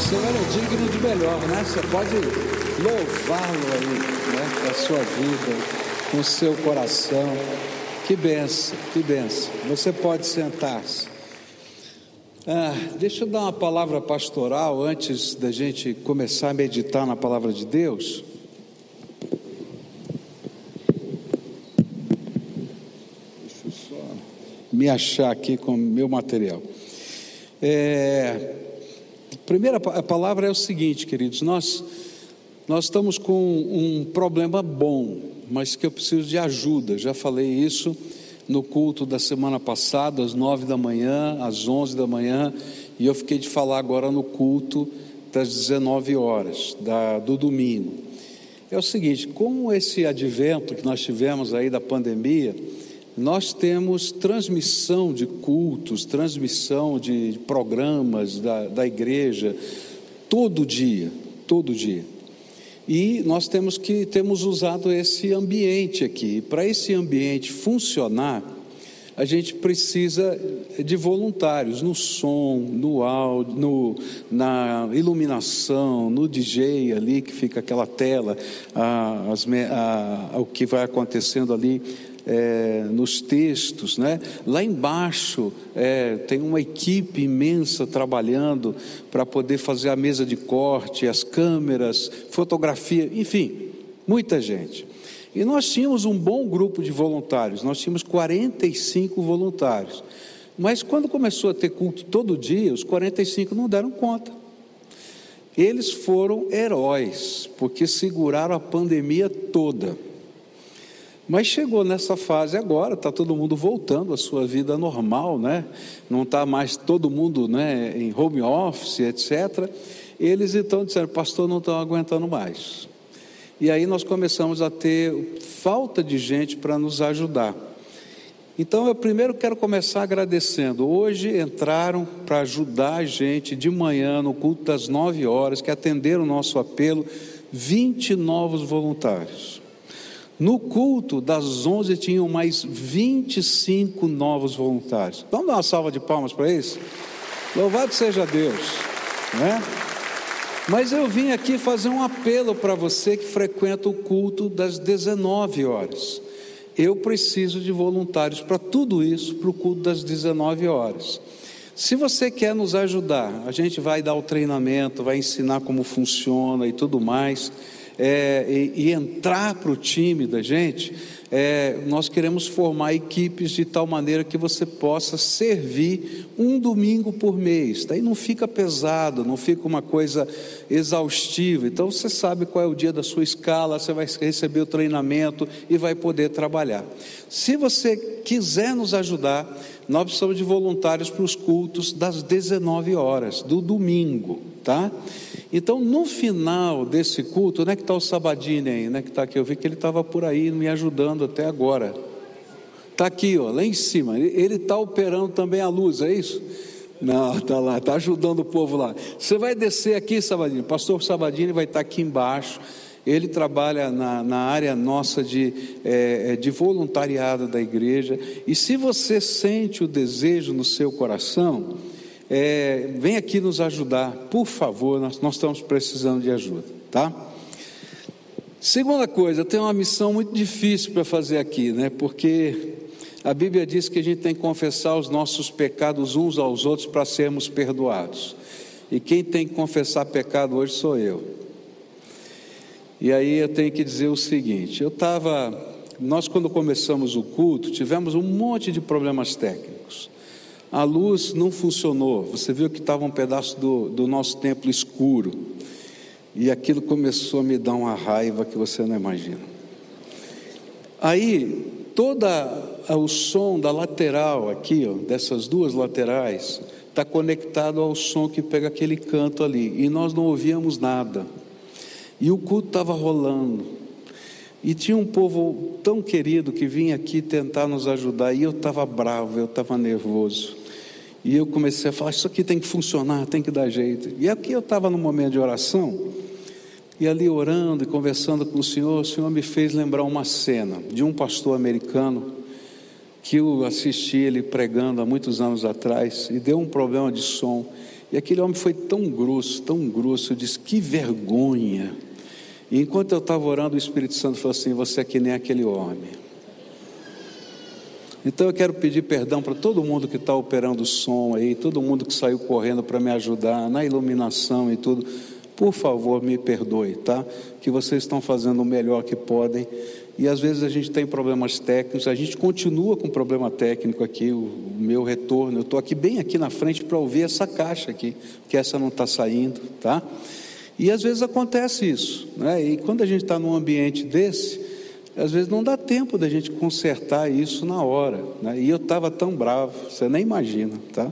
Senhor é digno de melhor, né? Você pode louvá-lo aí, né? Com a sua vida, com o seu coração. Que benção, que benção. Você pode sentar-se. Ah, deixa eu dar uma palavra pastoral antes da gente começar a meditar na palavra de Deus. Deixa eu só me achar aqui com o meu material. É, a primeira palavra é o seguinte, queridos: nós, nós estamos com um problema bom, mas que eu preciso de ajuda. Já falei isso no culto da semana passada, às nove da manhã, às onze da manhã, e eu fiquei de falar agora no culto das 19 horas da, do domingo. É o seguinte: com esse advento que nós tivemos aí da pandemia, nós temos transmissão de cultos, transmissão de programas da, da igreja, todo dia, todo dia. E nós temos que temos usado esse ambiente aqui. Para esse ambiente funcionar, a gente precisa de voluntários no som, no áudio, no, na iluminação, no DJ ali que fica aquela tela, a, as, a, o que vai acontecendo ali é, nos textos, né? Lá embaixo é, tem uma equipe imensa trabalhando para poder fazer a mesa de corte, as câmeras, fotografia, enfim, muita gente. E nós tínhamos um bom grupo de voluntários, nós tínhamos 45 voluntários. Mas quando começou a ter culto todo dia, os 45 não deram conta. Eles foram heróis, porque seguraram a pandemia toda. Mas chegou nessa fase agora, está todo mundo voltando à sua vida normal, né? não está mais todo mundo né, em home office, etc. Eles então disseram, pastor, não estão aguentando mais. E aí nós começamos a ter falta de gente para nos ajudar. Então eu primeiro quero começar agradecendo. Hoje entraram para ajudar a gente de manhã no culto das nove horas, que atenderam o nosso apelo, 20 novos voluntários. No culto das 11 tinham mais 25 novos voluntários. Vamos dar uma salva de palmas para isso? Louvado seja Deus, né? Mas eu vim aqui fazer um apelo para você que frequenta o culto das 19 horas. Eu preciso de voluntários para tudo isso, para o culto das 19 horas. Se você quer nos ajudar, a gente vai dar o treinamento, vai ensinar como funciona e tudo mais é, e, e, entrar para o time da gente, é, nós queremos formar equipes de tal maneira que você possa servir um domingo por mês. Daí não fica pesado, não fica uma coisa exaustiva. Então você sabe qual é o dia da sua escala, você vai receber o treinamento e vai poder trabalhar. Se você quiser nos ajudar, nós precisamos de voluntários para os cultos das 19 horas do domingo, tá? Então, no final desse culto, onde é que está o Sabadini aí? É que está aqui? Eu vi que ele estava por aí me ajudando até agora. Está aqui, ó, lá em cima. Ele está operando também a luz, é isso? Não, está lá, está ajudando o povo lá. Você vai descer aqui, Sabadini. Pastor Sabadini vai estar tá aqui embaixo. Ele trabalha na, na área nossa de, é, é, de voluntariado da igreja. E se você sente o desejo no seu coração, é, vem aqui nos ajudar, por favor, nós, nós estamos precisando de ajuda, tá? Segunda coisa, tenho uma missão muito difícil para fazer aqui, né? Porque a Bíblia diz que a gente tem que confessar os nossos pecados uns aos outros para sermos perdoados. E quem tem que confessar pecado hoje sou eu. E aí eu tenho que dizer o seguinte: eu estava, nós quando começamos o culto, tivemos um monte de problemas técnicos. A luz não funcionou. Você viu que estava um pedaço do, do nosso templo escuro. E aquilo começou a me dar uma raiva que você não imagina. Aí, toda o som da lateral aqui, ó, dessas duas laterais, está conectado ao som que pega aquele canto ali. E nós não ouvíamos nada. E o culto estava rolando. E tinha um povo tão querido que vinha aqui tentar nos ajudar. E eu estava bravo, eu estava nervoso. E eu comecei a falar: Isso aqui tem que funcionar, tem que dar jeito. E aqui eu estava no momento de oração, e ali orando e conversando com o Senhor, o Senhor me fez lembrar uma cena de um pastor americano que eu assisti ele pregando há muitos anos atrás e deu um problema de som. E aquele homem foi tão grosso, tão grosso, eu disse: Que vergonha. E enquanto eu estava orando, o Espírito Santo falou assim: Você é que nem aquele homem. Então eu quero pedir perdão para todo mundo que está operando o som aí, todo mundo que saiu correndo para me ajudar na iluminação e tudo. Por favor, me perdoe, tá? Que vocês estão fazendo o melhor que podem. E às vezes a gente tem problemas técnicos, a gente continua com problema técnico aqui, o, meu retorno. Eu estou aqui bem aqui na frente para ouvir essa caixa aqui, que essa não está saindo, tá? E às vezes acontece isso, né? E quando a gente está num ambiente desse, às vezes não dá tempo da gente consertar isso na hora. Né? E eu estava tão bravo, você nem imagina, tá?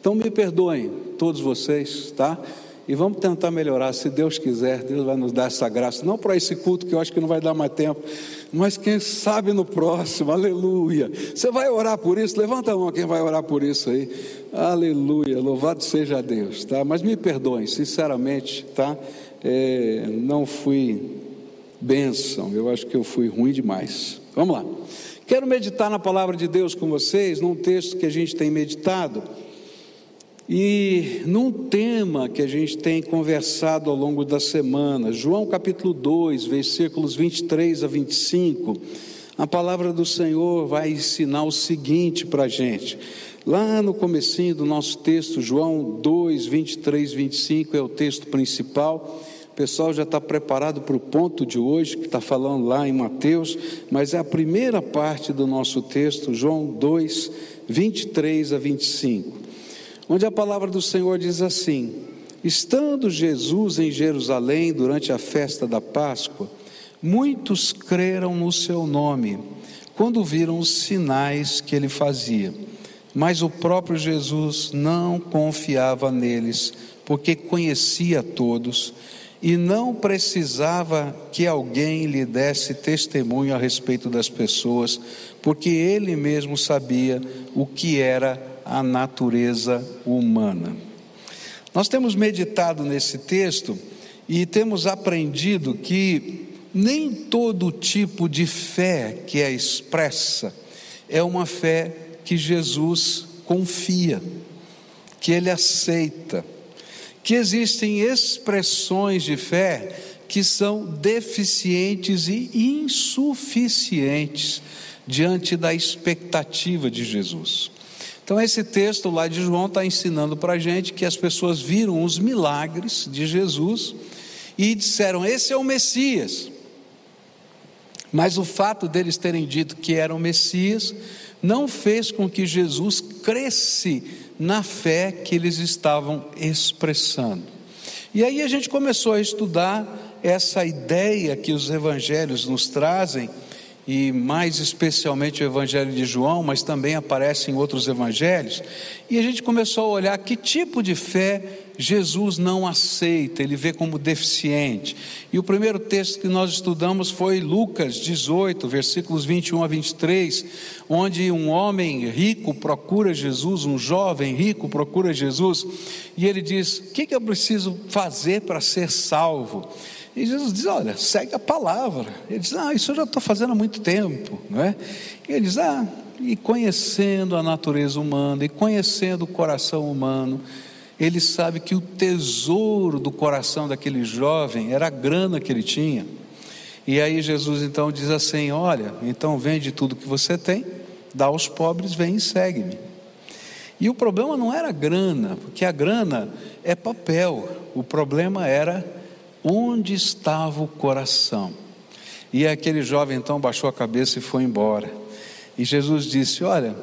Então me perdoem, todos vocês, tá? E vamos tentar melhorar, se Deus quiser, Deus vai nos dar essa graça. Não para esse culto, que eu acho que não vai dar mais tempo, mas quem sabe no próximo, aleluia. Você vai orar por isso? Levanta a mão quem vai orar por isso aí. Aleluia, louvado seja Deus, tá? Mas me perdoem, sinceramente, tá? É, não fui bênção. Eu acho que eu fui ruim demais. Vamos lá. Quero meditar na palavra de Deus com vocês, num texto que a gente tem meditado e num tema que a gente tem conversado ao longo da semana. João capítulo 2, versículos 23 a 25. A palavra do Senhor vai ensinar o seguinte para a gente. Lá no comecinho do nosso texto, João 2, 23, 25 é o texto principal pessoal já está preparado para o ponto de hoje, que está falando lá em Mateus, mas é a primeira parte do nosso texto, João 2, 23 a 25, onde a palavra do Senhor diz assim: Estando Jesus em Jerusalém durante a festa da Páscoa, muitos creram no seu nome, quando viram os sinais que ele fazia. Mas o próprio Jesus não confiava neles, porque conhecia todos e não precisava que alguém lhe desse testemunho a respeito das pessoas, porque ele mesmo sabia o que era a natureza humana. Nós temos meditado nesse texto e temos aprendido que nem todo tipo de fé que é expressa é uma fé que Jesus confia, que ele aceita que existem expressões de fé que são deficientes e insuficientes diante da expectativa de Jesus. Então, esse texto lá de João está ensinando para a gente que as pessoas viram os milagres de Jesus e disseram: Esse é o Messias. Mas o fato deles terem dito que era o Messias não fez com que Jesus cresce na fé que eles estavam expressando. E aí a gente começou a estudar essa ideia que os evangelhos nos trazem, e mais especialmente o evangelho de João, mas também aparece em outros evangelhos, e a gente começou a olhar que tipo de fé Jesus não aceita, ele vê como deficiente. E o primeiro texto que nós estudamos foi Lucas 18, versículos 21 a 23, onde um homem rico procura Jesus, um jovem rico procura Jesus, e ele diz: O que, que eu preciso fazer para ser salvo? E Jesus diz: Olha, segue a palavra. Ele diz: Ah, isso eu já estou fazendo há muito tempo, não é? E ele diz: Ah, e conhecendo a natureza humana, e conhecendo o coração humano, ele sabe que o tesouro do coração daquele jovem era a grana que ele tinha. E aí Jesus então diz assim: Olha, então vende tudo que você tem, dá aos pobres, vem e segue-me. E o problema não era grana, porque a grana é papel, o problema era onde estava o coração. E aquele jovem então baixou a cabeça e foi embora. E Jesus disse: Olha,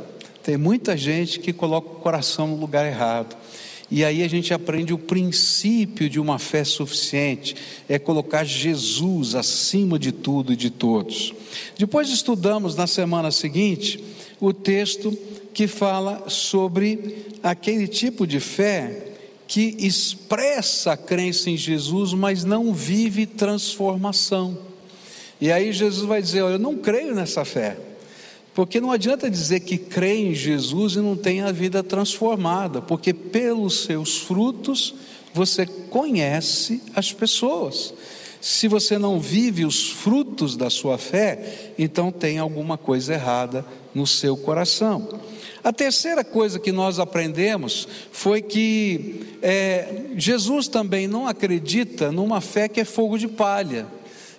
tem muita gente que coloca o coração no lugar errado. E aí a gente aprende o princípio de uma fé suficiente, é colocar Jesus acima de tudo e de todos. Depois estudamos na semana seguinte o texto que fala sobre aquele tipo de fé que expressa a crença em Jesus, mas não vive transformação. E aí Jesus vai dizer: Olha, eu não creio nessa fé. Porque não adianta dizer que crê em Jesus e não tem a vida transformada, porque pelos seus frutos você conhece as pessoas. Se você não vive os frutos, da sua fé, então tem alguma coisa errada no seu coração. A terceira coisa que nós aprendemos foi que é, Jesus também não acredita numa fé que é fogo de palha,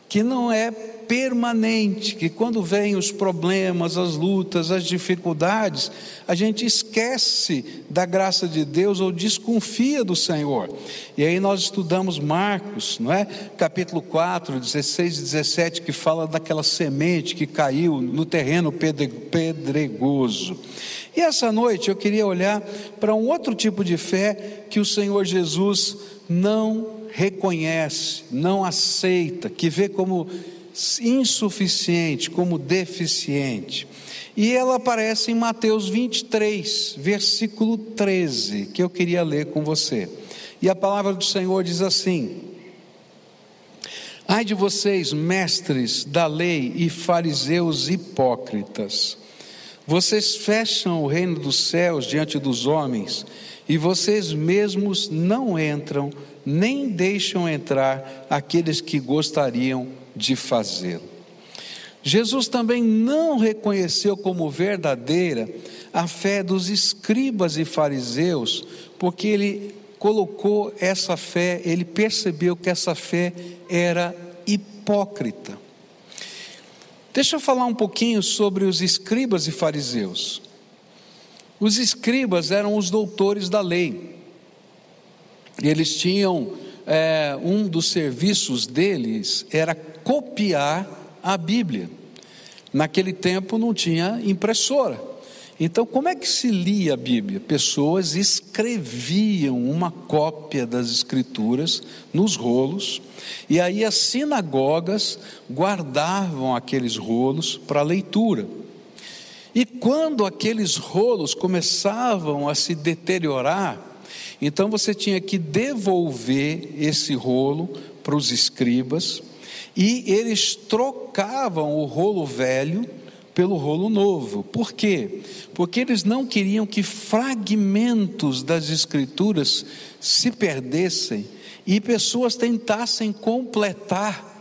que não é permanente, que quando vêm os problemas, as lutas, as dificuldades, a gente esquece da graça de Deus ou desconfia do Senhor. E aí nós estudamos Marcos, não é? Capítulo 4, 16 e 17, que fala daquela semente que caiu no terreno pedregoso. E essa noite eu queria olhar para um outro tipo de fé que o Senhor Jesus não reconhece, não aceita, que vê como insuficiente, como deficiente. E ela aparece em Mateus 23, versículo 13, que eu queria ler com você. E a palavra do Senhor diz assim: Ai de vocês, mestres da lei e fariseus hipócritas, vocês fecham o reino dos céus diante dos homens, e vocês mesmos não entram, nem deixam entrar aqueles que gostariam de fazê-lo. Jesus também não reconheceu como verdadeira a fé dos escribas e fariseus, porque ele colocou essa fé, ele percebeu que essa fé era hipócrita. Deixa eu falar um pouquinho sobre os escribas e fariseus. Os escribas eram os doutores da lei. Eles tinham é, um dos serviços deles era copiar a Bíblia. Naquele tempo não tinha impressora. Então, como é que se lia a Bíblia? Pessoas escreviam uma cópia das Escrituras nos rolos, e aí as sinagogas guardavam aqueles rolos para leitura. E quando aqueles rolos começavam a se deteriorar, então você tinha que devolver esse rolo para os escribas, e eles trocavam o rolo velho pelo rolo novo. Por quê? Porque eles não queriam que fragmentos das escrituras se perdessem e pessoas tentassem completar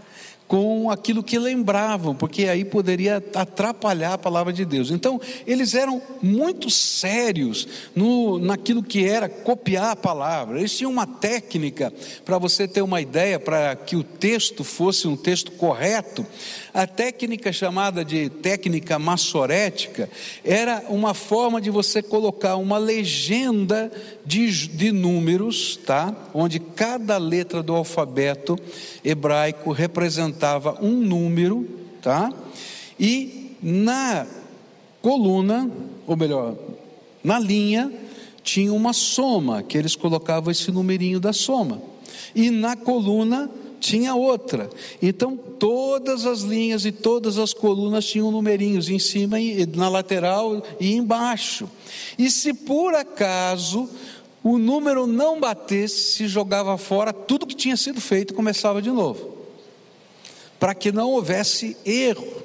com aquilo que lembravam, porque aí poderia atrapalhar a palavra de Deus. Então, eles eram muito sérios no, naquilo que era copiar a palavra. Eles tinham uma técnica para você ter uma ideia, para que o texto fosse um texto correto. A técnica chamada de técnica maçorética era uma forma de você colocar uma legenda de, de números, tá? onde cada letra do alfabeto hebraico representava um número, tá? e na coluna, ou melhor, na linha, tinha uma soma, que eles colocavam esse numerinho da soma. E na coluna tinha outra. Então, todas as linhas e todas as colunas tinham numerinhos em cima, na lateral e embaixo. E se por acaso o número não batesse, se jogava fora tudo que tinha sido feito e começava de novo. Para que não houvesse erro.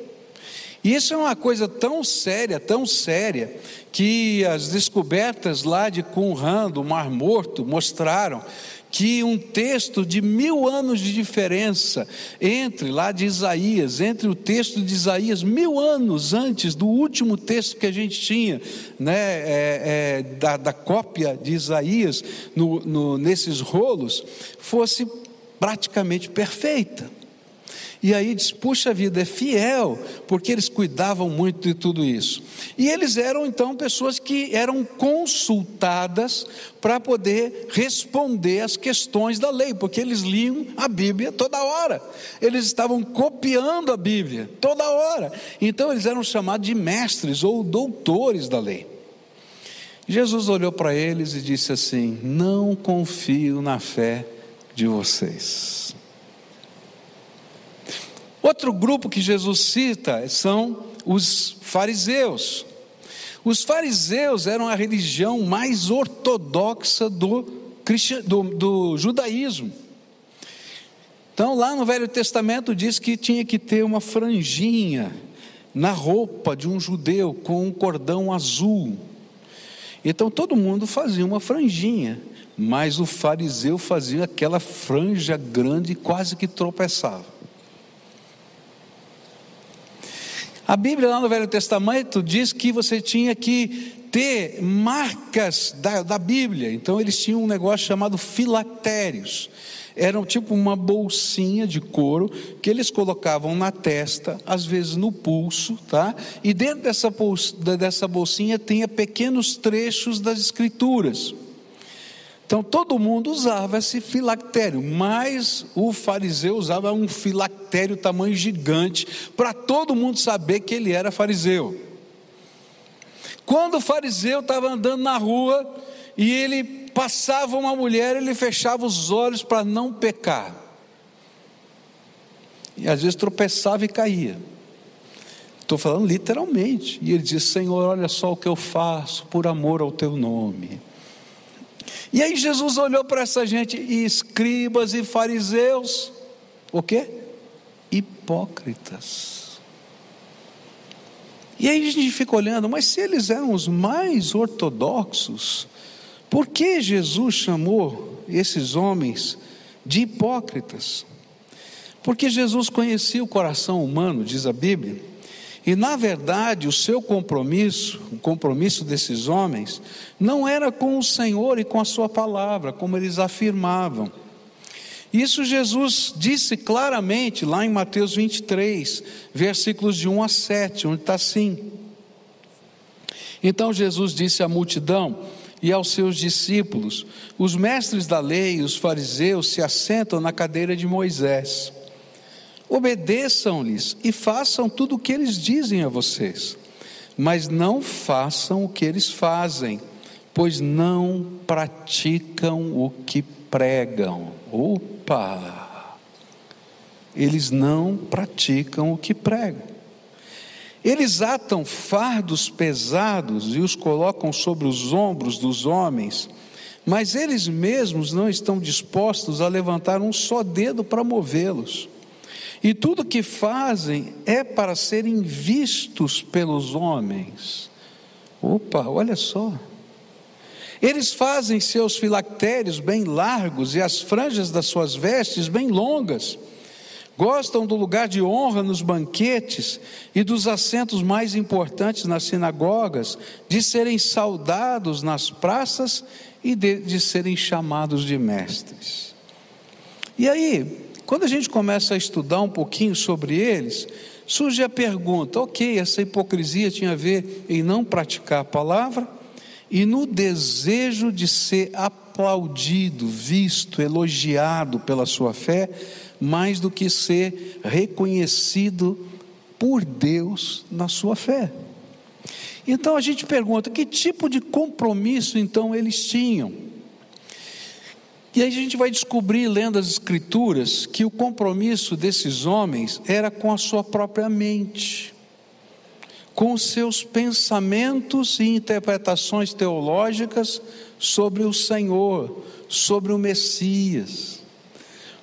E isso é uma coisa tão séria, tão séria, que as descobertas lá de Qumran, do Mar Morto, mostraram que um texto de mil anos de diferença entre lá de Isaías, entre o texto de Isaías, mil anos antes do último texto que a gente tinha, né, é, é, da, da, cópia de Isaías no, no, nesses rolos, fosse praticamente perfeita. E aí diz: puxa vida, é fiel, porque eles cuidavam muito de tudo isso. E eles eram então pessoas que eram consultadas para poder responder às questões da lei, porque eles liam a Bíblia toda hora, eles estavam copiando a Bíblia toda hora. Então eles eram chamados de mestres ou doutores da lei. Jesus olhou para eles e disse assim: Não confio na fé de vocês. Outro grupo que Jesus cita são os fariseus. Os fariseus eram a religião mais ortodoxa do, do, do judaísmo. Então, lá no Velho Testamento diz que tinha que ter uma franjinha na roupa de um judeu com um cordão azul. Então todo mundo fazia uma franjinha, mas o fariseu fazia aquela franja grande, quase que tropeçava. A Bíblia lá no Velho Testamento diz que você tinha que ter marcas da, da Bíblia. Então eles tinham um negócio chamado filactérios. Eram tipo uma bolsinha de couro que eles colocavam na testa, às vezes no pulso, tá? E dentro dessa, dessa bolsinha tinha pequenos trechos das escrituras. Então todo mundo usava esse filactério, mas o fariseu usava um filactério tamanho gigante para todo mundo saber que ele era fariseu. Quando o fariseu estava andando na rua e ele passava uma mulher, ele fechava os olhos para não pecar. E às vezes tropeçava e caía. Estou falando literalmente. E ele disse: Senhor, olha só o que eu faço por amor ao teu nome. E aí Jesus olhou para essa gente, e escribas e fariseus, o quê? Hipócritas. E aí a gente fica olhando, mas se eles eram os mais ortodoxos, por que Jesus chamou esses homens de hipócritas? Porque Jesus conhecia o coração humano, diz a Bíblia, e na verdade, o seu compromisso, o compromisso desses homens, não era com o Senhor e com a Sua palavra, como eles afirmavam. Isso Jesus disse claramente lá em Mateus 23, versículos de 1 a 7, onde está assim. Então Jesus disse à multidão e aos seus discípulos: Os mestres da lei e os fariseus se assentam na cadeira de Moisés. Obedeçam-lhes e façam tudo o que eles dizem a vocês, mas não façam o que eles fazem, pois não praticam o que pregam. Opa! Eles não praticam o que pregam. Eles atam fardos pesados e os colocam sobre os ombros dos homens, mas eles mesmos não estão dispostos a levantar um só dedo para movê-los. E tudo que fazem é para serem vistos pelos homens. Opa, olha só. Eles fazem seus filactérios bem largos e as franjas das suas vestes bem longas. Gostam do lugar de honra nos banquetes e dos assentos mais importantes nas sinagogas, de serem saudados nas praças e de, de serem chamados de mestres. E aí, quando a gente começa a estudar um pouquinho sobre eles, surge a pergunta: ok, essa hipocrisia tinha a ver em não praticar a palavra e no desejo de ser aplaudido, visto, elogiado pela sua fé, mais do que ser reconhecido por Deus na sua fé. Então a gente pergunta: que tipo de compromisso então eles tinham? E aí a gente vai descobrir, lendo as Escrituras, que o compromisso desses homens era com a sua própria mente, com os seus pensamentos e interpretações teológicas sobre o Senhor, sobre o Messias.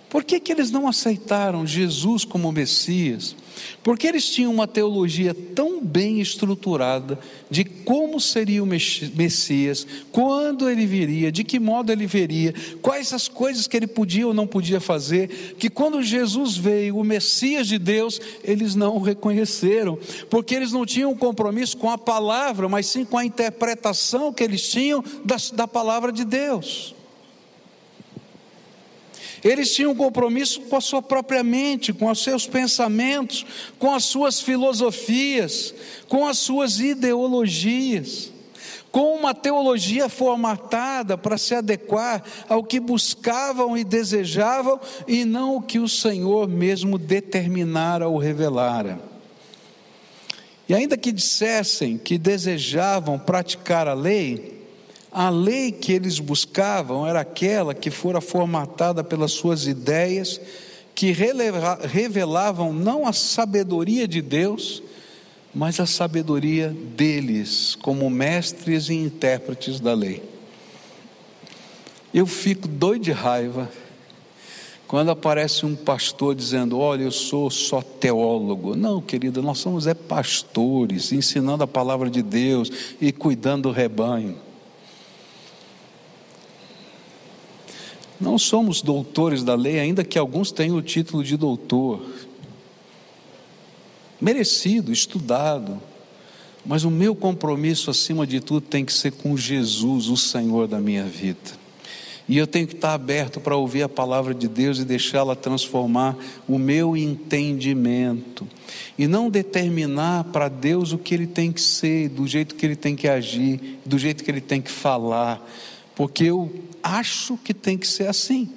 Por que, que eles não aceitaram Jesus como Messias? Porque eles tinham uma teologia tão bem estruturada de como seria o Messias, quando ele viria, de que modo ele viria, quais as coisas que ele podia ou não podia fazer, que quando Jesus veio, o Messias de Deus, eles não o reconheceram, porque eles não tinham compromisso com a palavra, mas sim com a interpretação que eles tinham da, da palavra de Deus. Eles tinham um compromisso com a sua própria mente, com os seus pensamentos, com as suas filosofias, com as suas ideologias, com uma teologia formatada para se adequar ao que buscavam e desejavam e não o que o Senhor mesmo determinara ou revelara. E ainda que dissessem que desejavam praticar a lei, a lei que eles buscavam era aquela que fora formatada pelas suas ideias, que revelavam não a sabedoria de Deus, mas a sabedoria deles, como mestres e intérpretes da lei. Eu fico doido de raiva quando aparece um pastor dizendo: Olha, eu sou só teólogo. Não, querido, nós somos é pastores, ensinando a palavra de Deus e cuidando do rebanho. Não somos doutores da lei, ainda que alguns tenham o título de doutor. merecido, estudado, mas o meu compromisso, acima de tudo, tem que ser com Jesus, o Senhor da minha vida. E eu tenho que estar aberto para ouvir a palavra de Deus e deixá-la transformar o meu entendimento. E não determinar para Deus o que ele tem que ser, do jeito que ele tem que agir, do jeito que ele tem que falar, porque eu acho que tem que ser assim.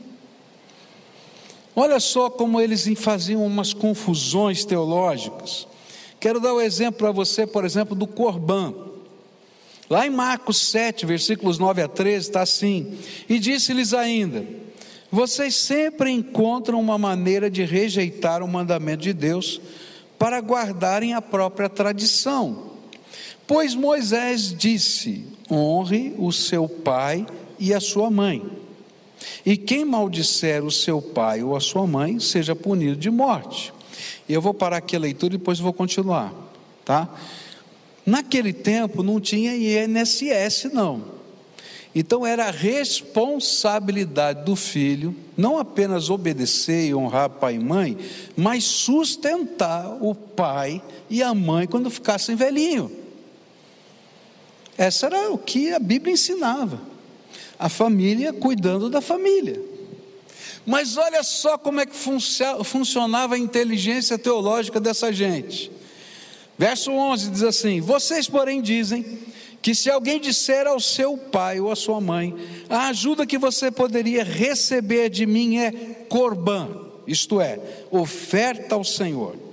Olha só como eles faziam umas confusões teológicas. Quero dar o um exemplo para você, por exemplo, do Corban. Lá em Marcos 7, versículos 9 a 13, está assim: E disse-lhes ainda: Vocês sempre encontram uma maneira de rejeitar o mandamento de Deus para guardarem a própria tradição. Pois Moisés disse: Honre o seu pai e a sua mãe. E quem maldisser o seu pai ou a sua mãe, seja punido de morte. Eu vou parar aqui a leitura e depois vou continuar, tá? Naquele tempo não tinha INSS, não. Então era a responsabilidade do filho não apenas obedecer e honrar pai e mãe, mas sustentar o pai e a mãe quando ficassem velhinho. Essa era o que a Bíblia ensinava. A família cuidando da família. Mas olha só como é que funcionava a inteligência teológica dessa gente. Verso 11 diz assim: Vocês, porém, dizem que se alguém disser ao seu pai ou à sua mãe, a ajuda que você poderia receber de mim é corbã, isto é, oferta ao Senhor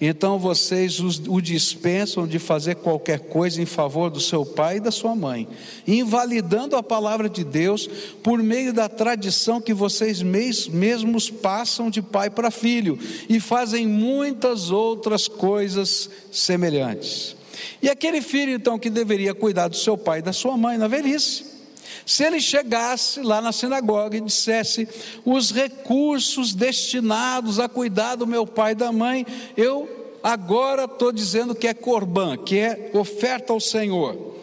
então vocês o dispensam de fazer qualquer coisa em favor do seu pai e da sua mãe, invalidando a palavra de Deus por meio da tradição que vocês mesmos passam de pai para filho e fazem muitas outras coisas semelhantes. E aquele filho então que deveria cuidar do seu pai e da sua mãe na velhice, se ele chegasse lá na sinagoga e dissesse: os recursos destinados a cuidar do meu pai e da mãe, eu agora estou dizendo que é corban, que é oferta ao Senhor.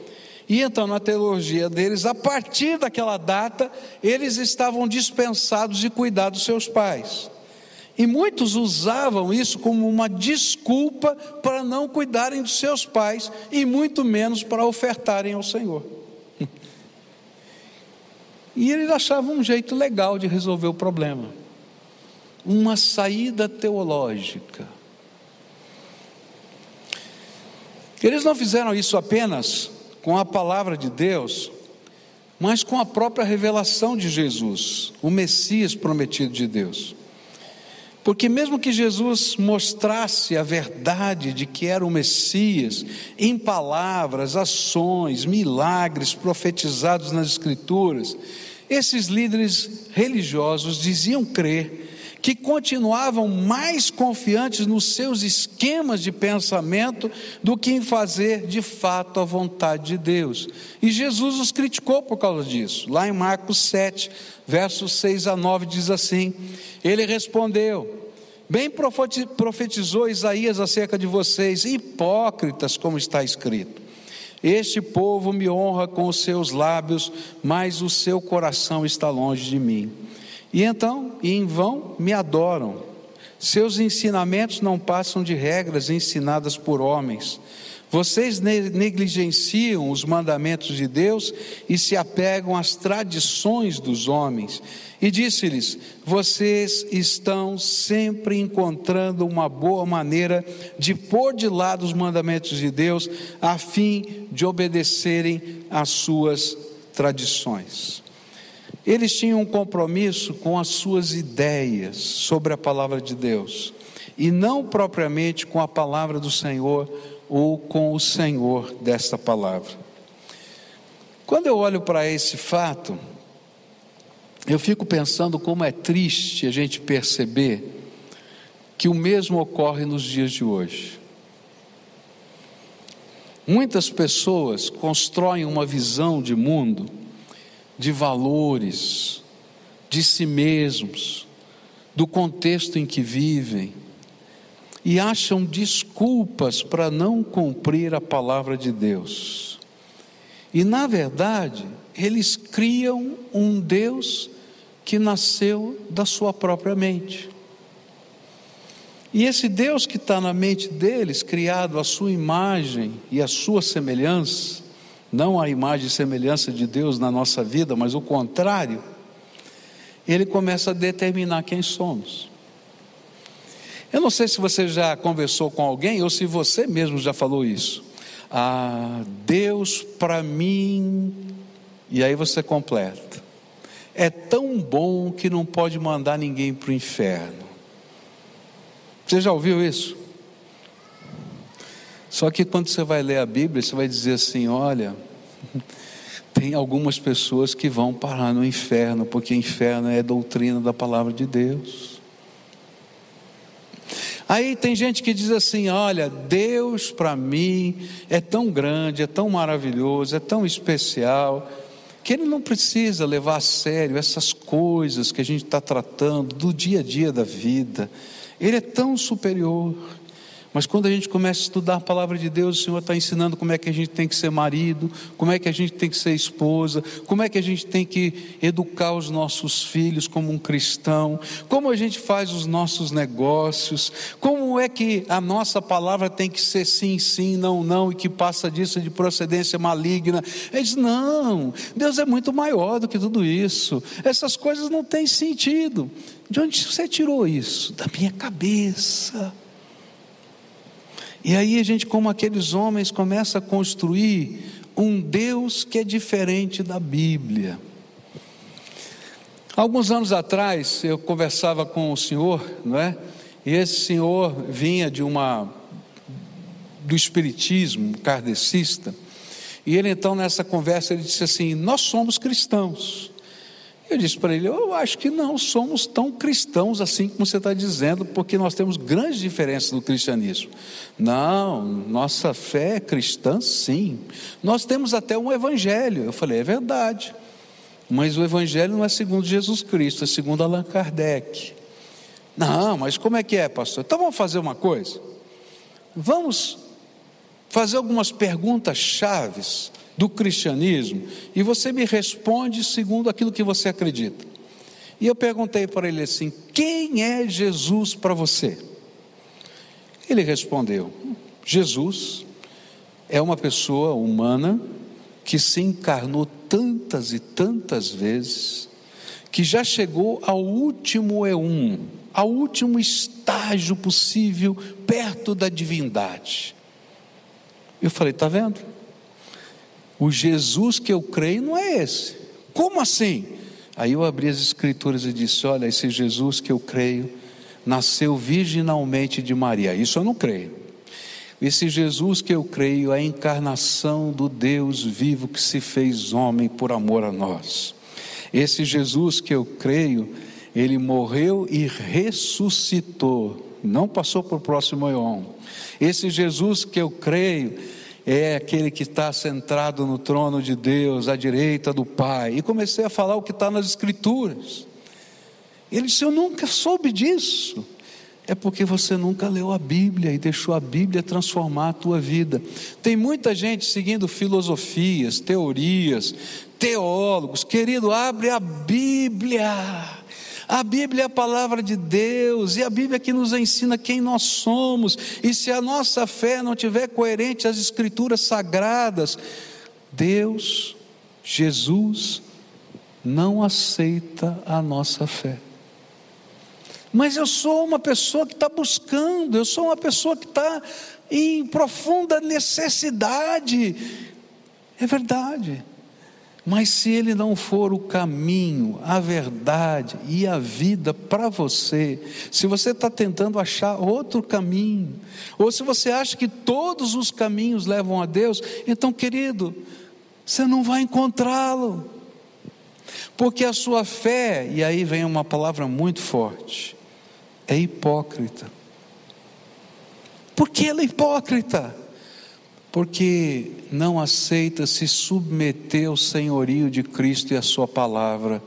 E então, na teologia deles, a partir daquela data, eles estavam dispensados de cuidar dos seus pais. E muitos usavam isso como uma desculpa para não cuidarem dos seus pais e muito menos para ofertarem ao Senhor. E eles achavam um jeito legal de resolver o problema. Uma saída teológica. Eles não fizeram isso apenas com a palavra de Deus, mas com a própria revelação de Jesus, o Messias prometido de Deus. Porque, mesmo que Jesus mostrasse a verdade de que era o Messias, em palavras, ações, milagres profetizados nas Escrituras, esses líderes religiosos diziam crer que continuavam mais confiantes nos seus esquemas de pensamento do que em fazer de fato a vontade de Deus. E Jesus os criticou por causa disso. Lá em Marcos 7, versos 6 a 9, diz assim: Ele respondeu. Bem profetizou Isaías acerca de vocês, hipócritas, como está escrito. Este povo me honra com os seus lábios, mas o seu coração está longe de mim. E então, e em vão, me adoram. Seus ensinamentos não passam de regras ensinadas por homens. Vocês negligenciam os mandamentos de Deus e se apegam às tradições dos homens. E disse-lhes: Vocês estão sempre encontrando uma boa maneira de pôr de lado os mandamentos de Deus, a fim de obedecerem às suas tradições. Eles tinham um compromisso com as suas ideias sobre a palavra de Deus, e não propriamente com a palavra do Senhor ou com o Senhor desta palavra. Quando eu olho para esse fato, eu fico pensando como é triste a gente perceber que o mesmo ocorre nos dias de hoje. Muitas pessoas constroem uma visão de mundo de valores, de si mesmos, do contexto em que vivem, e acham desculpas para não cumprir a palavra de Deus. E, na verdade, eles criam um Deus que nasceu da sua própria mente. E esse Deus que está na mente deles, criado à sua imagem e à sua semelhança, não a imagem e semelhança de Deus na nossa vida, mas o contrário, ele começa a determinar quem somos. Eu não sei se você já conversou com alguém ou se você mesmo já falou isso. Ah, Deus para mim, e aí você completa. É tão bom que não pode mandar ninguém para o inferno. Você já ouviu isso? Só que quando você vai ler a Bíblia, você vai dizer assim: olha, tem algumas pessoas que vão parar no inferno, porque inferno é doutrina da palavra de Deus. Aí tem gente que diz assim: olha, Deus para mim é tão grande, é tão maravilhoso, é tão especial, que Ele não precisa levar a sério essas coisas que a gente está tratando do dia a dia da vida. Ele é tão superior. Mas quando a gente começa a estudar a palavra de Deus, o Senhor está ensinando como é que a gente tem que ser marido, como é que a gente tem que ser esposa, como é que a gente tem que educar os nossos filhos como um cristão, como a gente faz os nossos negócios, como é que a nossa palavra tem que ser sim, sim, não, não, e que passa disso de procedência maligna. Ele diz: não, Deus é muito maior do que tudo isso, essas coisas não têm sentido. De onde você tirou isso? Da minha cabeça. E aí a gente, como aqueles homens, começa a construir um Deus que é diferente da Bíblia. Alguns anos atrás eu conversava com o senhor, não é? E esse senhor vinha de uma do espiritismo kardecista. E ele então nessa conversa ele disse assim: "Nós somos cristãos". Eu disse para ele: Eu acho que não somos tão cristãos assim como você está dizendo, porque nós temos grandes diferenças no cristianismo. Não, nossa fé é cristã, sim. Nós temos até um evangelho. Eu falei: É verdade. Mas o evangelho não é segundo Jesus Cristo, é segundo Allan Kardec. Não, mas como é que é, pastor? Então vamos fazer uma coisa. Vamos fazer algumas perguntas chaves do cristianismo e você me responde segundo aquilo que você acredita. E eu perguntei para ele assim: quem é Jesus para você? Ele respondeu: Jesus é uma pessoa humana que se encarnou tantas e tantas vezes, que já chegou ao último eum, ao último estágio possível perto da divindade. Eu falei: está vendo? O Jesus que eu creio não é esse. Como assim? Aí eu abri as escrituras e disse: Olha, esse Jesus que eu creio nasceu virginalmente de Maria. Isso eu não creio. Esse Jesus que eu creio é a encarnação do Deus vivo que se fez homem por amor a nós. Esse Jesus que eu creio, ele morreu e ressuscitou, não passou para o próximo eon. Esse Jesus que eu creio, é aquele que está centrado no trono de Deus, à direita do Pai. E comecei a falar o que está nas Escrituras. Ele disse: Eu nunca soube disso. É porque você nunca leu a Bíblia e deixou a Bíblia transformar a tua vida. Tem muita gente seguindo filosofias, teorias, teólogos. Querido, abre a Bíblia. A Bíblia é a palavra de Deus, e a Bíblia que nos ensina quem nós somos, e se a nossa fé não estiver coerente às Escrituras sagradas, Deus, Jesus, não aceita a nossa fé. Mas eu sou uma pessoa que está buscando, eu sou uma pessoa que está em profunda necessidade. É verdade. Mas se ele não for o caminho, a verdade e a vida para você, se você está tentando achar outro caminho, ou se você acha que todos os caminhos levam a Deus, então, querido, você não vai encontrá-lo. Porque a sua fé, e aí vem uma palavra muito forte, é hipócrita. Por que ela é hipócrita? Porque não aceita se submeter ao senhorio de Cristo e à Sua palavra,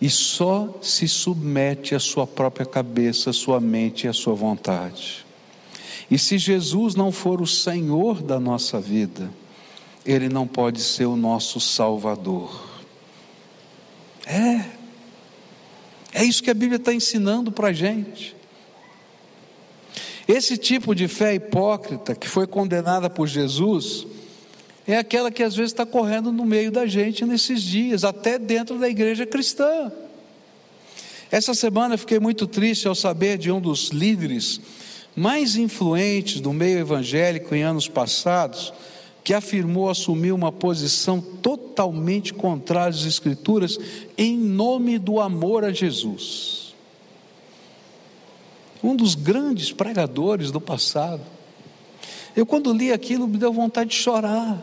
e só se submete à sua própria cabeça, à sua mente e à sua vontade. E se Jesus não for o Senhor da nossa vida, Ele não pode ser o nosso Salvador. É, é isso que a Bíblia está ensinando para a gente. Esse tipo de fé hipócrita que foi condenada por Jesus é aquela que às vezes está correndo no meio da gente nesses dias, até dentro da igreja cristã. Essa semana eu fiquei muito triste ao saber de um dos líderes mais influentes do meio evangélico em anos passados, que afirmou assumir uma posição totalmente contrária às Escrituras em nome do amor a Jesus. Um dos grandes pregadores do passado. Eu, quando li aquilo, me deu vontade de chorar.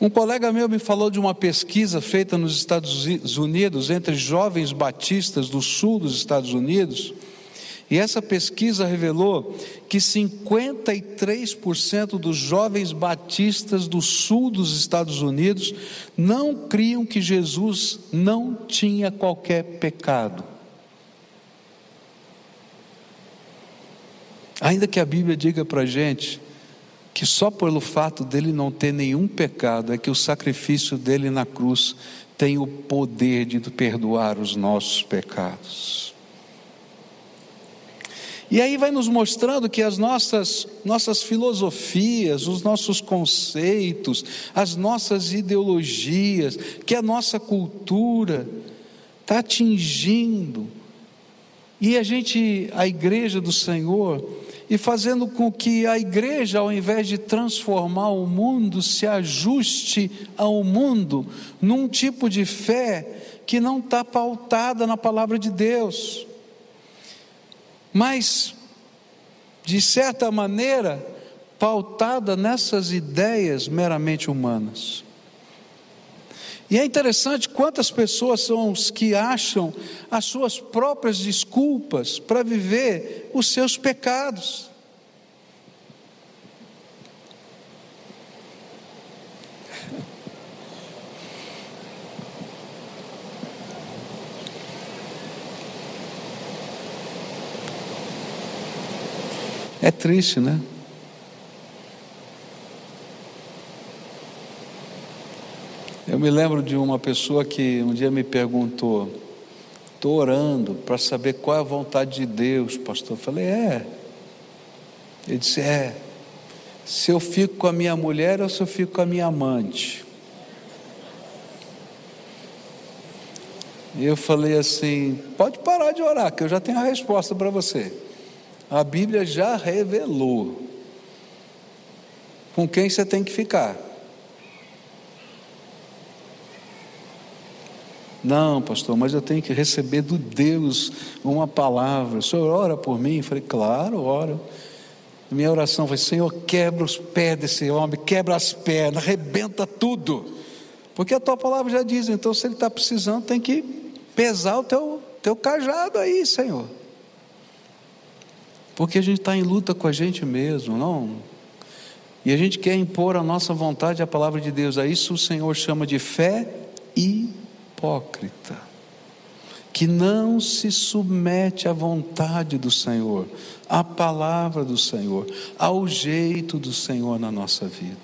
Um colega meu me falou de uma pesquisa feita nos Estados Unidos entre jovens batistas do sul dos Estados Unidos, e essa pesquisa revelou que 53% dos jovens batistas do sul dos Estados Unidos não criam que Jesus não tinha qualquer pecado. Ainda que a Bíblia diga para a gente que só pelo fato dele não ter nenhum pecado é que o sacrifício dele na cruz tem o poder de perdoar os nossos pecados. E aí vai nos mostrando que as nossas, nossas filosofias, os nossos conceitos, as nossas ideologias, que a nossa cultura está atingindo. E a gente, a igreja do Senhor, e fazendo com que a igreja, ao invés de transformar o mundo, se ajuste ao mundo num tipo de fé que não está pautada na palavra de Deus, mas, de certa maneira, pautada nessas ideias meramente humanas. E é interessante quantas pessoas são os que acham as suas próprias desculpas para viver os seus pecados. É triste, né? Eu me lembro de uma pessoa que um dia me perguntou: estou orando para saber qual é a vontade de Deus, pastor. Eu falei: é. Ele disse: é. Se eu fico com a minha mulher ou se eu fico com a minha amante. E eu falei assim: pode parar de orar, que eu já tenho a resposta para você. A Bíblia já revelou com quem você tem que ficar. Não, pastor, mas eu tenho que receber do Deus uma palavra. O senhor ora por mim? Eu falei, claro, oro. Minha oração foi: Senhor, quebra os pés desse homem, quebra as pernas, arrebenta tudo. Porque a tua palavra já diz, então se ele está precisando, tem que pesar o teu, teu cajado aí, Senhor. Porque a gente está em luta com a gente mesmo, não? E a gente quer impor a nossa vontade à palavra de Deus. A isso o Senhor chama de fé hipócrita, que não se submete à vontade do Senhor, à palavra do Senhor, ao jeito do Senhor na nossa vida.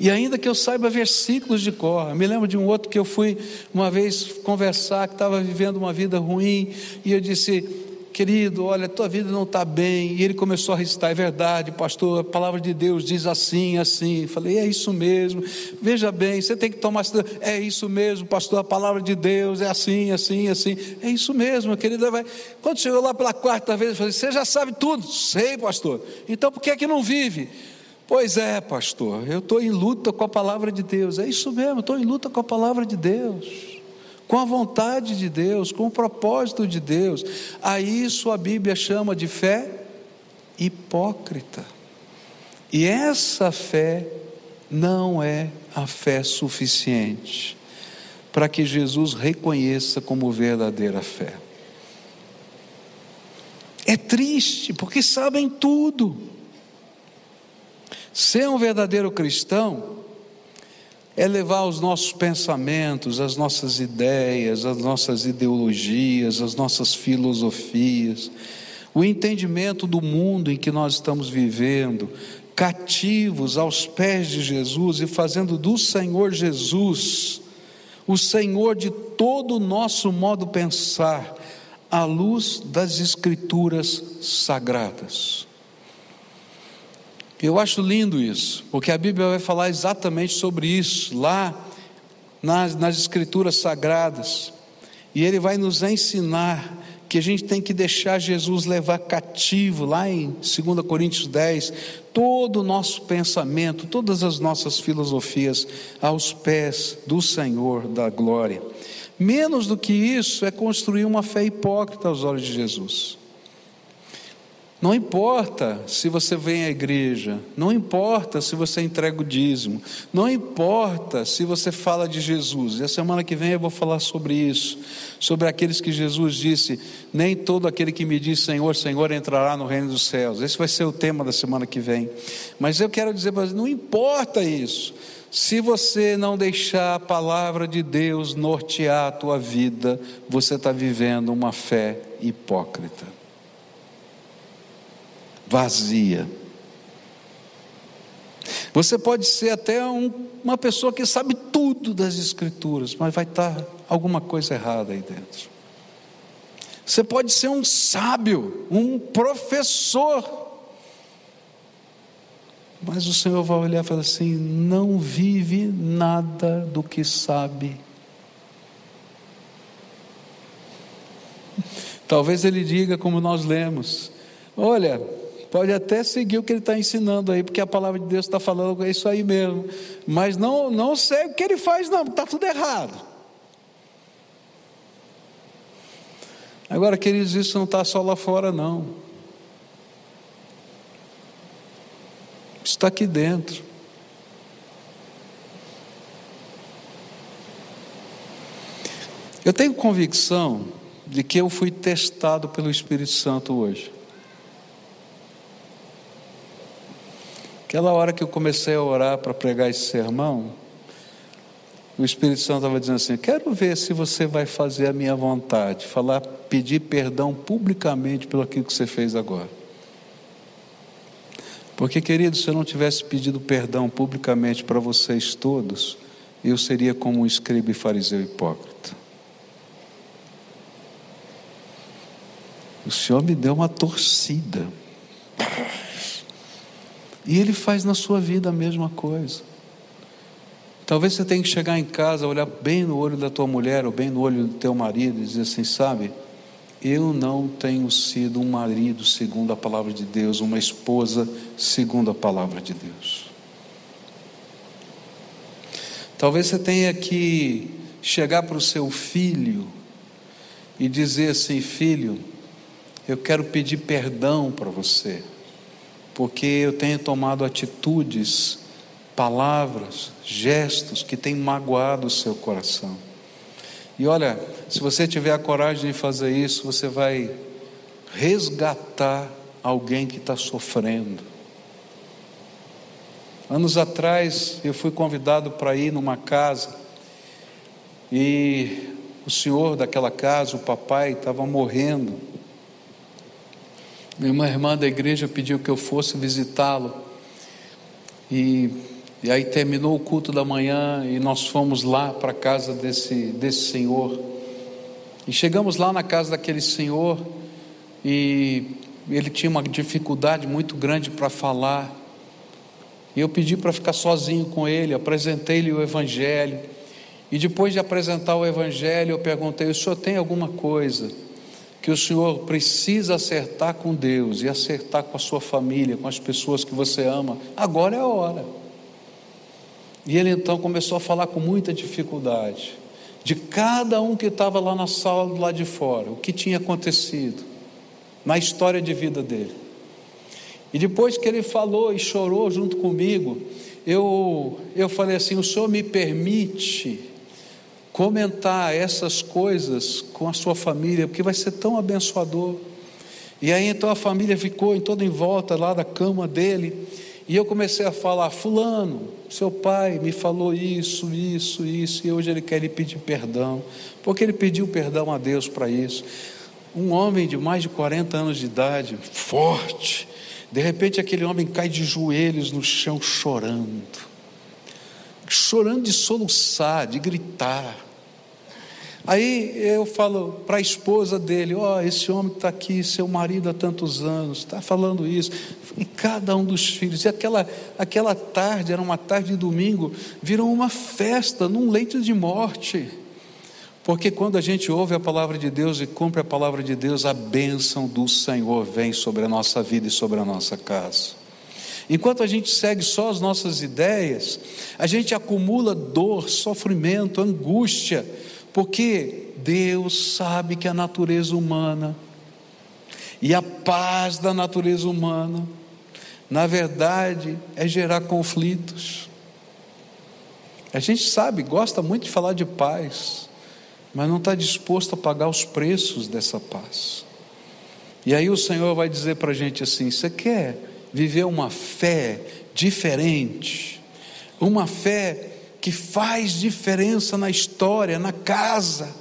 E ainda que eu saiba versículos de cor, me lembro de um outro que eu fui uma vez conversar, que estava vivendo uma vida ruim, e eu disse: querido, olha, tua vida não está bem. E ele começou a recitar, é verdade, pastor, a palavra de Deus diz assim, assim. Falei, é isso mesmo. Veja bem, você tem que tomar. É isso mesmo, pastor, a palavra de Deus é assim, assim, assim. É isso mesmo, querido. Quando chegou lá pela quarta vez, eu falei, você já sabe tudo? Sei, pastor. Então por que é que não vive? Pois é, pastor, eu estou em luta com a palavra de Deus. É isso mesmo, estou em luta com a palavra de Deus com a vontade de Deus, com o propósito de Deus. A isso a Bíblia chama de fé hipócrita. E essa fé não é a fé suficiente para que Jesus reconheça como verdadeira fé. É triste, porque sabem tudo. Ser um verdadeiro cristão é levar os nossos pensamentos, as nossas ideias, as nossas ideologias, as nossas filosofias, o entendimento do mundo em que nós estamos vivendo, cativos aos pés de Jesus e fazendo do Senhor Jesus o Senhor de todo o nosso modo pensar, à luz das Escrituras sagradas. Eu acho lindo isso, porque a Bíblia vai falar exatamente sobre isso, lá nas, nas Escrituras sagradas, e Ele vai nos ensinar que a gente tem que deixar Jesus levar cativo, lá em 2 Coríntios 10, todo o nosso pensamento, todas as nossas filosofias aos pés do Senhor da glória. Menos do que isso é construir uma fé hipócrita aos olhos de Jesus. Não importa se você vem à igreja, não importa se você entrega o dízimo, não importa se você fala de Jesus. E a semana que vem eu vou falar sobre isso, sobre aqueles que Jesus disse: Nem todo aquele que me diz Senhor, Senhor entrará no reino dos céus. Esse vai ser o tema da semana que vem. Mas eu quero dizer para você: não importa isso. Se você não deixar a palavra de Deus nortear a tua vida, você está vivendo uma fé hipócrita, vazia. Você pode ser até um, uma pessoa que sabe tudo das Escrituras, mas vai estar alguma coisa errada aí dentro. Você pode ser um sábio, um professor, mas o Senhor vai olhar e falar assim: não vive nada do que sabe. Talvez ele diga, como nós lemos: olha, pode até seguir o que ele está ensinando aí, porque a palavra de Deus está falando é isso aí mesmo, mas não, não sei o que ele faz, não, está tudo errado. Agora, queridos, isso não está só lá fora, não. está aqui dentro. Eu tenho convicção de que eu fui testado pelo Espírito Santo hoje. Aquela hora que eu comecei a orar para pregar esse sermão, o Espírito Santo estava dizendo assim: Quero ver se você vai fazer a minha vontade, falar, pedir perdão publicamente pelo aquilo que você fez agora. Porque, querido, se eu não tivesse pedido perdão publicamente para vocês todos, eu seria como um escriba e fariseu hipócrita. O Senhor me deu uma torcida. E Ele faz na sua vida a mesma coisa. Talvez você tenha que chegar em casa, olhar bem no olho da tua mulher ou bem no olho do teu marido e dizer assim: sabe, eu não tenho sido um marido segundo a palavra de Deus, uma esposa segundo a palavra de Deus. Talvez você tenha que chegar para o seu filho e dizer assim: filho, eu quero pedir perdão para você, porque eu tenho tomado atitudes, palavras, gestos que têm magoado o seu coração. E olha, se você tiver a coragem de fazer isso, você vai resgatar alguém que está sofrendo. Anos atrás, eu fui convidado para ir numa casa e o senhor daquela casa, o papai, estava morrendo. Uma irmã da igreja pediu que eu fosse visitá-lo. E e aí terminou o culto da manhã e nós fomos lá para a casa desse, desse senhor. E chegamos lá na casa daquele senhor e ele tinha uma dificuldade muito grande para falar. E eu pedi para ficar sozinho com ele, apresentei-lhe o Evangelho. E depois de apresentar o Evangelho, eu perguntei: o senhor tem alguma coisa que o senhor precisa acertar com Deus e acertar com a sua família, com as pessoas que você ama? Agora é a hora. E ele então começou a falar com muita dificuldade de cada um que estava lá na sala do lado de fora, o que tinha acontecido na história de vida dele. E depois que ele falou e chorou junto comigo, eu, eu falei assim: o senhor me permite comentar essas coisas com a sua família, porque vai ser tão abençoador. E aí então a família ficou em toda em volta lá da cama dele. E eu comecei a falar: Fulano, seu pai me falou isso, isso, isso, e hoje ele quer lhe pedir perdão, porque ele pediu perdão a Deus para isso. Um homem de mais de 40 anos de idade, forte, de repente aquele homem cai de joelhos no chão chorando, chorando de soluçar, de gritar. Aí eu falo para a esposa dele: Ó, oh, esse homem está aqui, seu marido há tantos anos, está falando isso. E cada um dos filhos, e aquela, aquela tarde, era uma tarde de domingo, virou uma festa num leito de morte. Porque quando a gente ouve a palavra de Deus e cumpre a palavra de Deus, a bênção do Senhor vem sobre a nossa vida e sobre a nossa casa. Enquanto a gente segue só as nossas ideias, a gente acumula dor, sofrimento, angústia, porque Deus sabe que a natureza humana e a paz da natureza humana, na verdade, é gerar conflitos. A gente sabe, gosta muito de falar de paz, mas não está disposto a pagar os preços dessa paz. E aí o Senhor vai dizer para a gente assim: você quer viver uma fé diferente, uma fé que faz diferença na história, na casa.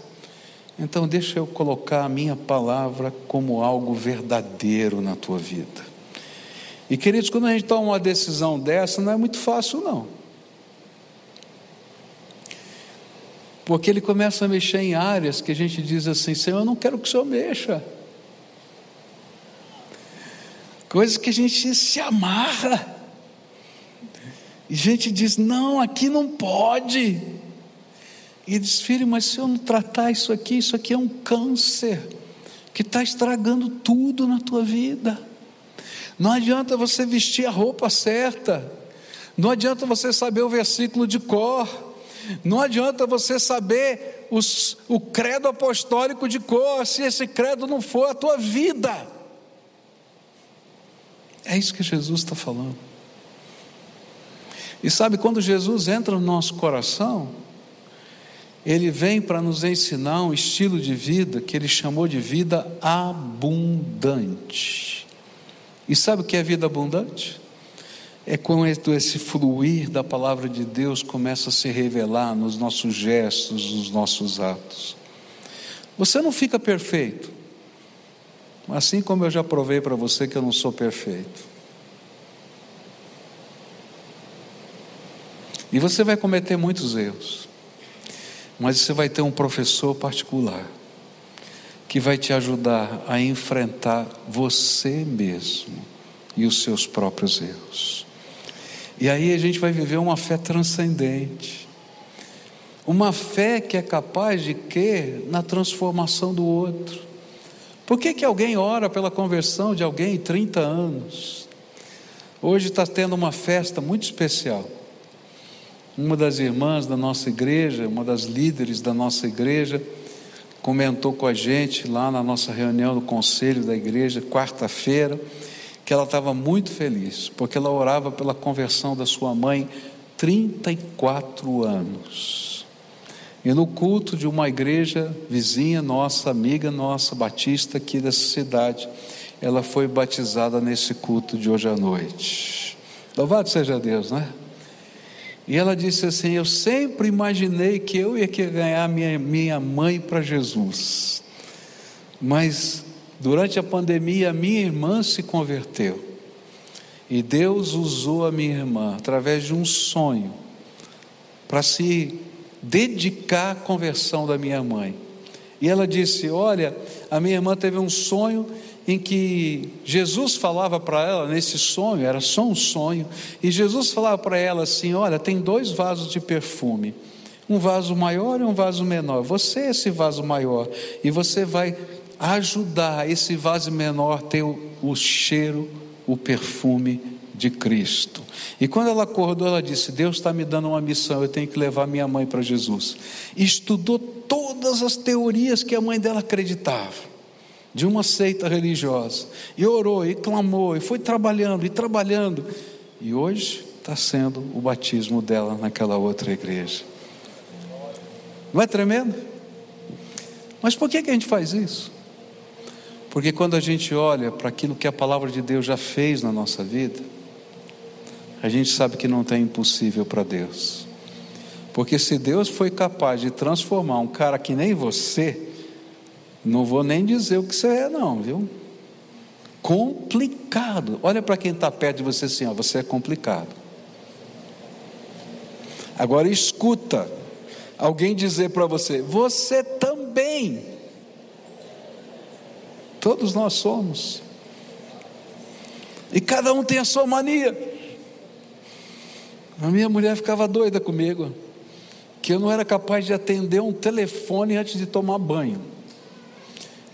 Então, deixa eu colocar a minha palavra como algo verdadeiro na tua vida. E queridos, quando a gente toma uma decisão dessa, não é muito fácil, não. Porque ele começa a mexer em áreas que a gente diz assim: Senhor, eu não quero que o Senhor mexa. Coisas que a gente se amarra. E gente diz: não, aqui não pode. E diz: filho, mas se eu não tratar isso aqui, isso aqui é um câncer que está estragando tudo na tua vida. Não adianta você vestir a roupa certa, não adianta você saber o versículo de cor, não adianta você saber os, o credo apostólico de cor, se esse credo não for a tua vida. É isso que Jesus está falando. E sabe, quando Jesus entra no nosso coração, ele vem para nos ensinar um estilo de vida que ele chamou de vida abundante. E sabe o que é vida abundante? É quando esse fluir da palavra de Deus começa a se revelar nos nossos gestos, nos nossos atos. Você não fica perfeito, assim como eu já provei para você que eu não sou perfeito. E você vai cometer muitos erros, mas você vai ter um professor particular que vai te ajudar a enfrentar você mesmo e os seus próprios erros. E aí a gente vai viver uma fé transcendente. Uma fé que é capaz de que na transformação do outro. Por que, que alguém ora pela conversão de alguém em 30 anos? Hoje está tendo uma festa muito especial. Uma das irmãs da nossa igreja, uma das líderes da nossa igreja, comentou com a gente lá na nossa reunião do conselho da igreja, quarta-feira, que ela estava muito feliz, porque ela orava pela conversão da sua mãe 34 anos. E no culto de uma igreja vizinha nossa, amiga nossa, batista aqui dessa cidade, ela foi batizada nesse culto de hoje à noite. Louvado seja Deus, né? E ela disse assim: Eu sempre imaginei que eu ia ganhar minha, minha mãe para Jesus. Mas durante a pandemia, minha irmã se converteu. E Deus usou a minha irmã através de um sonho para se dedicar à conversão da minha mãe. E ela disse: Olha, a minha irmã teve um sonho em que Jesus falava para ela nesse sonho, era só um sonho, e Jesus falava para ela assim: Olha, tem dois vasos de perfume, um vaso maior e um vaso menor. Você é esse vaso maior, e você vai ajudar esse vaso menor a ter o, o cheiro, o perfume de Cristo. E quando ela acordou, ela disse: Deus está me dando uma missão, eu tenho que levar minha mãe para Jesus. E estudou todas as teorias que a mãe dela acreditava de uma seita religiosa, e orou, e clamou, e foi trabalhando, e trabalhando, e hoje está sendo o batismo dela naquela outra igreja. Não é tremendo? Mas por que, que a gente faz isso? Porque quando a gente olha para aquilo que a palavra de Deus já fez na nossa vida, a gente sabe que não tem impossível para Deus. Porque se Deus foi capaz de transformar um cara que nem você, não vou nem dizer o que você é, não, viu? Complicado. Olha para quem está perto de você assim, ó, você é complicado. Agora escuta alguém dizer para você, você também. Todos nós somos. E cada um tem a sua mania. A minha mulher ficava doida comigo, que eu não era capaz de atender um telefone antes de tomar banho.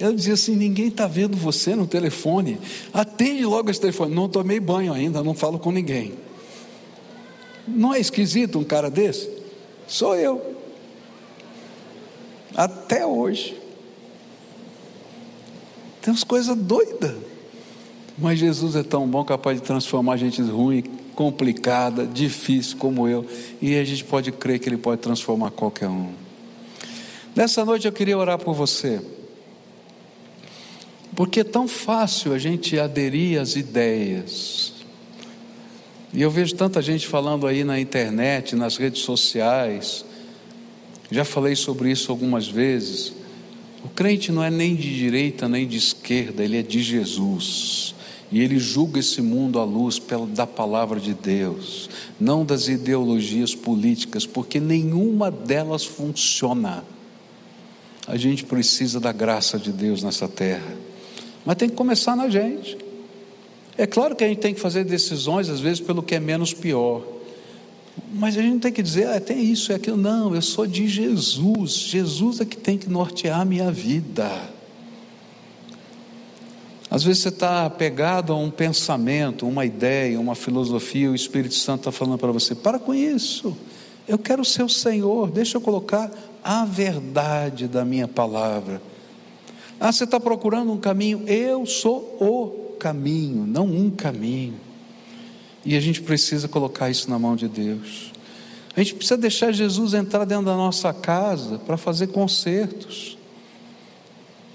Ela dizia assim: ninguém está vendo você no telefone. Atende logo esse telefone. Não tomei banho ainda, não falo com ninguém. Não é esquisito um cara desse? Sou eu. Até hoje. Tem umas coisas doidas. Mas Jesus é tão bom, capaz de transformar gente ruim, complicada, difícil como eu. E a gente pode crer que Ele pode transformar qualquer um. Nessa noite eu queria orar por você. Porque é tão fácil a gente aderir às ideias. E eu vejo tanta gente falando aí na internet, nas redes sociais. Já falei sobre isso algumas vezes. O crente não é nem de direita nem de esquerda, ele é de Jesus. E ele julga esse mundo à luz da palavra de Deus, não das ideologias políticas, porque nenhuma delas funciona. A gente precisa da graça de Deus nessa terra. Mas tem que começar na gente. É claro que a gente tem que fazer decisões, às vezes, pelo que é menos pior. Mas a gente não tem que dizer, ah, tem isso, é aquilo. Não, eu sou de Jesus. Jesus é que tem que nortear a minha vida. Às vezes você está apegado a um pensamento, uma ideia, uma filosofia, o Espírito Santo está falando para você: para com isso. Eu quero ser o Senhor, deixa eu colocar a verdade da minha palavra. Ah, você está procurando um caminho? Eu sou o caminho, não um caminho. E a gente precisa colocar isso na mão de Deus. A gente precisa deixar Jesus entrar dentro da nossa casa para fazer concertos.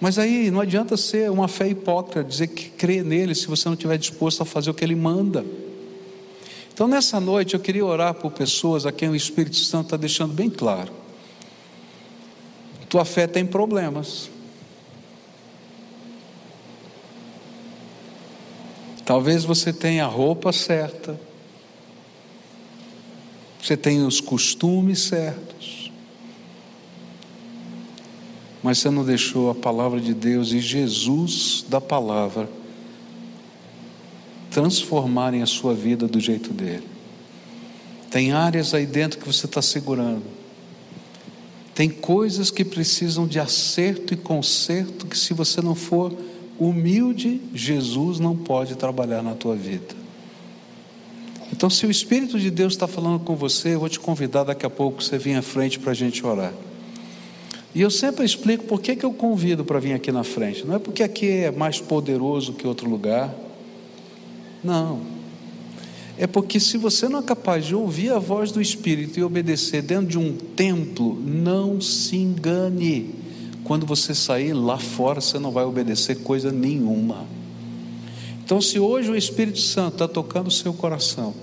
Mas aí não adianta ser uma fé hipócrita, dizer que crê nele se você não estiver disposto a fazer o que ele manda. Então nessa noite eu queria orar por pessoas a quem o Espírito Santo está deixando bem claro. Tua fé tem problemas. Talvez você tenha a roupa certa, você tenha os costumes certos, mas você não deixou a palavra de Deus e Jesus da palavra transformarem a sua vida do jeito dele. Tem áreas aí dentro que você está segurando. Tem coisas que precisam de acerto e conserto que se você não for humilde, Jesus não pode trabalhar na tua vida. Então, se o Espírito de Deus está falando com você, eu vou te convidar daqui a pouco você vir à frente para a gente orar. E eu sempre explico por que, que eu convido para vir aqui na frente. Não é porque aqui é mais poderoso que outro lugar. Não. É porque se você não é capaz de ouvir a voz do Espírito e obedecer dentro de um templo, não se engane quando você sair lá fora, você não vai obedecer coisa nenhuma. Então, se hoje o Espírito Santo está tocando o seu coração,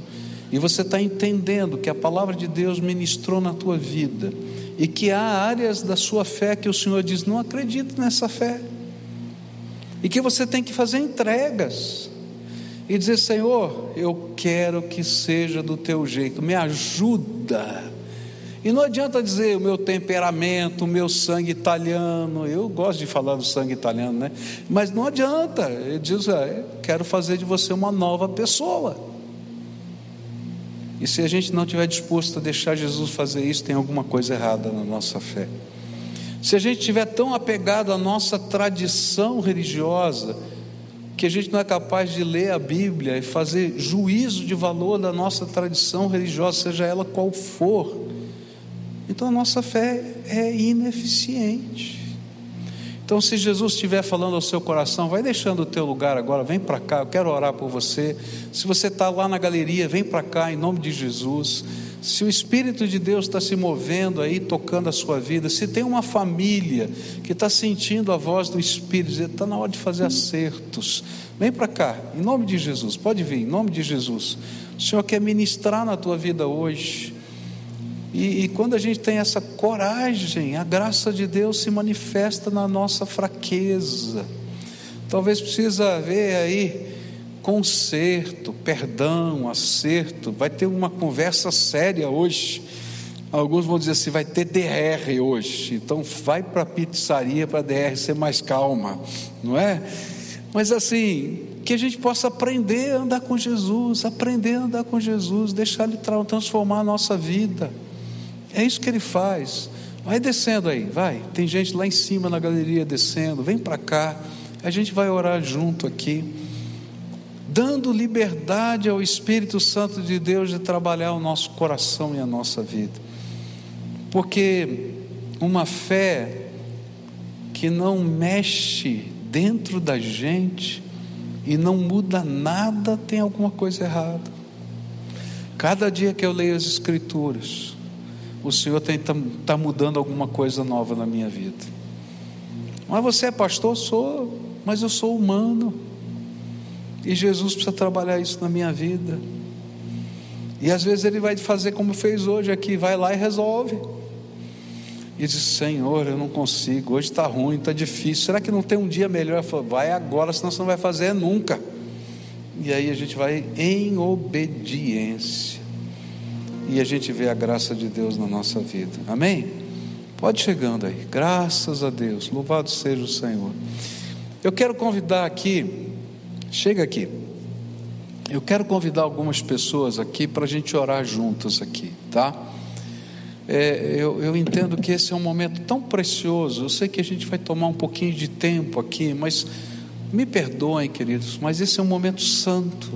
e você está entendendo que a palavra de Deus ministrou na tua vida, e que há áreas da sua fé que o Senhor diz: não acredito nessa fé, e que você tem que fazer entregas, e dizer: Senhor, eu quero que seja do teu jeito, me ajuda e não adianta dizer o meu temperamento, o meu sangue italiano. Eu gosto de falar do sangue italiano, né? Mas não adianta. Ele diz: ah, quero fazer de você uma nova pessoa. E se a gente não estiver disposto a deixar Jesus fazer isso, tem alguma coisa errada na nossa fé. Se a gente estiver tão apegado à nossa tradição religiosa, que a gente não é capaz de ler a Bíblia e fazer juízo de valor da nossa tradição religiosa, seja ela qual for, então a nossa fé é ineficiente. Então, se Jesus estiver falando ao seu coração, vai deixando o teu lugar agora, vem para cá, eu quero orar por você. Se você está lá na galeria, vem para cá em nome de Jesus. Se o Espírito de Deus está se movendo aí, tocando a sua vida, se tem uma família que está sentindo a voz do Espírito, está na hora de fazer acertos, vem para cá, em nome de Jesus, pode vir, em nome de Jesus. O Senhor quer ministrar na tua vida hoje. E, e, quando a gente tem essa coragem, a graça de Deus se manifesta na nossa fraqueza. Talvez precisa haver aí conserto, perdão, acerto. Vai ter uma conversa séria hoje. Alguns vão dizer assim: vai ter DR hoje, então vai para a pizzaria para a DR ser mais calma, não é? Mas assim, que a gente possa aprender a andar com Jesus, aprender a andar com Jesus, deixar Ele transformar a nossa vida. É isso que Ele faz. Vai descendo aí, vai. Tem gente lá em cima na galeria descendo, vem para cá. A gente vai orar junto aqui, dando liberdade ao Espírito Santo de Deus de trabalhar o nosso coração e a nossa vida. Porque uma fé que não mexe dentro da gente e não muda nada, tem alguma coisa errada. Cada dia que eu leio as Escrituras, o Senhor está tá mudando alguma coisa nova na minha vida. Mas você é pastor? Sou, mas eu sou humano. E Jesus precisa trabalhar isso na minha vida. E às vezes ele vai fazer como fez hoje aqui, vai lá e resolve. E diz: Senhor, eu não consigo, hoje está ruim, está difícil. Será que não tem um dia melhor? Eu falo, vai agora, senão você não vai fazer nunca. E aí a gente vai em obediência. E a gente vê a graça de Deus na nossa vida. Amém? Pode chegando aí. Graças a Deus. Louvado seja o Senhor. Eu quero convidar aqui, chega aqui. Eu quero convidar algumas pessoas aqui para a gente orar juntas aqui, tá? É, eu, eu entendo que esse é um momento tão precioso. Eu sei que a gente vai tomar um pouquinho de tempo aqui, mas me perdoem, queridos, mas esse é um momento santo.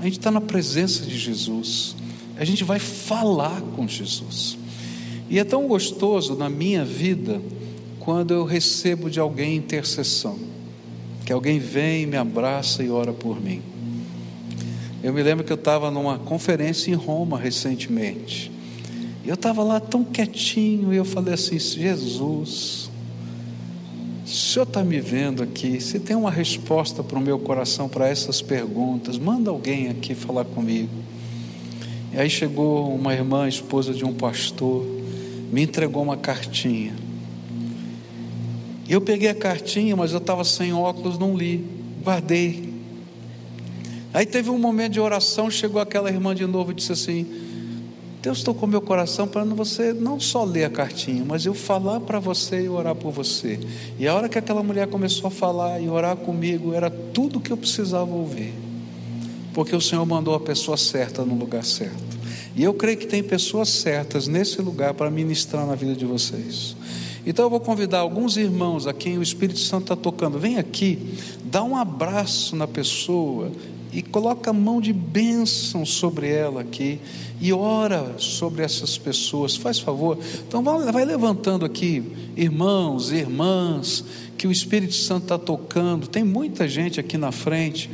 A gente está na presença de Jesus. A gente vai falar com Jesus. E é tão gostoso na minha vida quando eu recebo de alguém intercessão, que alguém vem, me abraça e ora por mim. Eu me lembro que eu estava numa conferência em Roma recentemente. Eu estava lá tão quietinho e eu falei assim: Jesus, o Senhor está me vendo aqui. Se tem uma resposta para o meu coração para essas perguntas, manda alguém aqui falar comigo. E aí chegou uma irmã, esposa de um pastor, me entregou uma cartinha. Eu peguei a cartinha, mas eu estava sem óculos, não li, guardei. Aí teve um momento de oração, chegou aquela irmã de novo e disse assim: Deus tocou meu coração para você não só ler a cartinha, mas eu falar para você e orar por você. E a hora que aquela mulher começou a falar e orar comigo, era tudo que eu precisava ouvir. Porque o Senhor mandou a pessoa certa no lugar certo. E eu creio que tem pessoas certas nesse lugar para ministrar na vida de vocês. Então eu vou convidar alguns irmãos a quem o Espírito Santo está tocando. Vem aqui, dá um abraço na pessoa e coloca a mão de bênção sobre ela aqui e ora sobre essas pessoas, faz favor. Então vai, levantando aqui, irmãos, irmãs, que o Espírito Santo está tocando. Tem muita gente aqui na frente.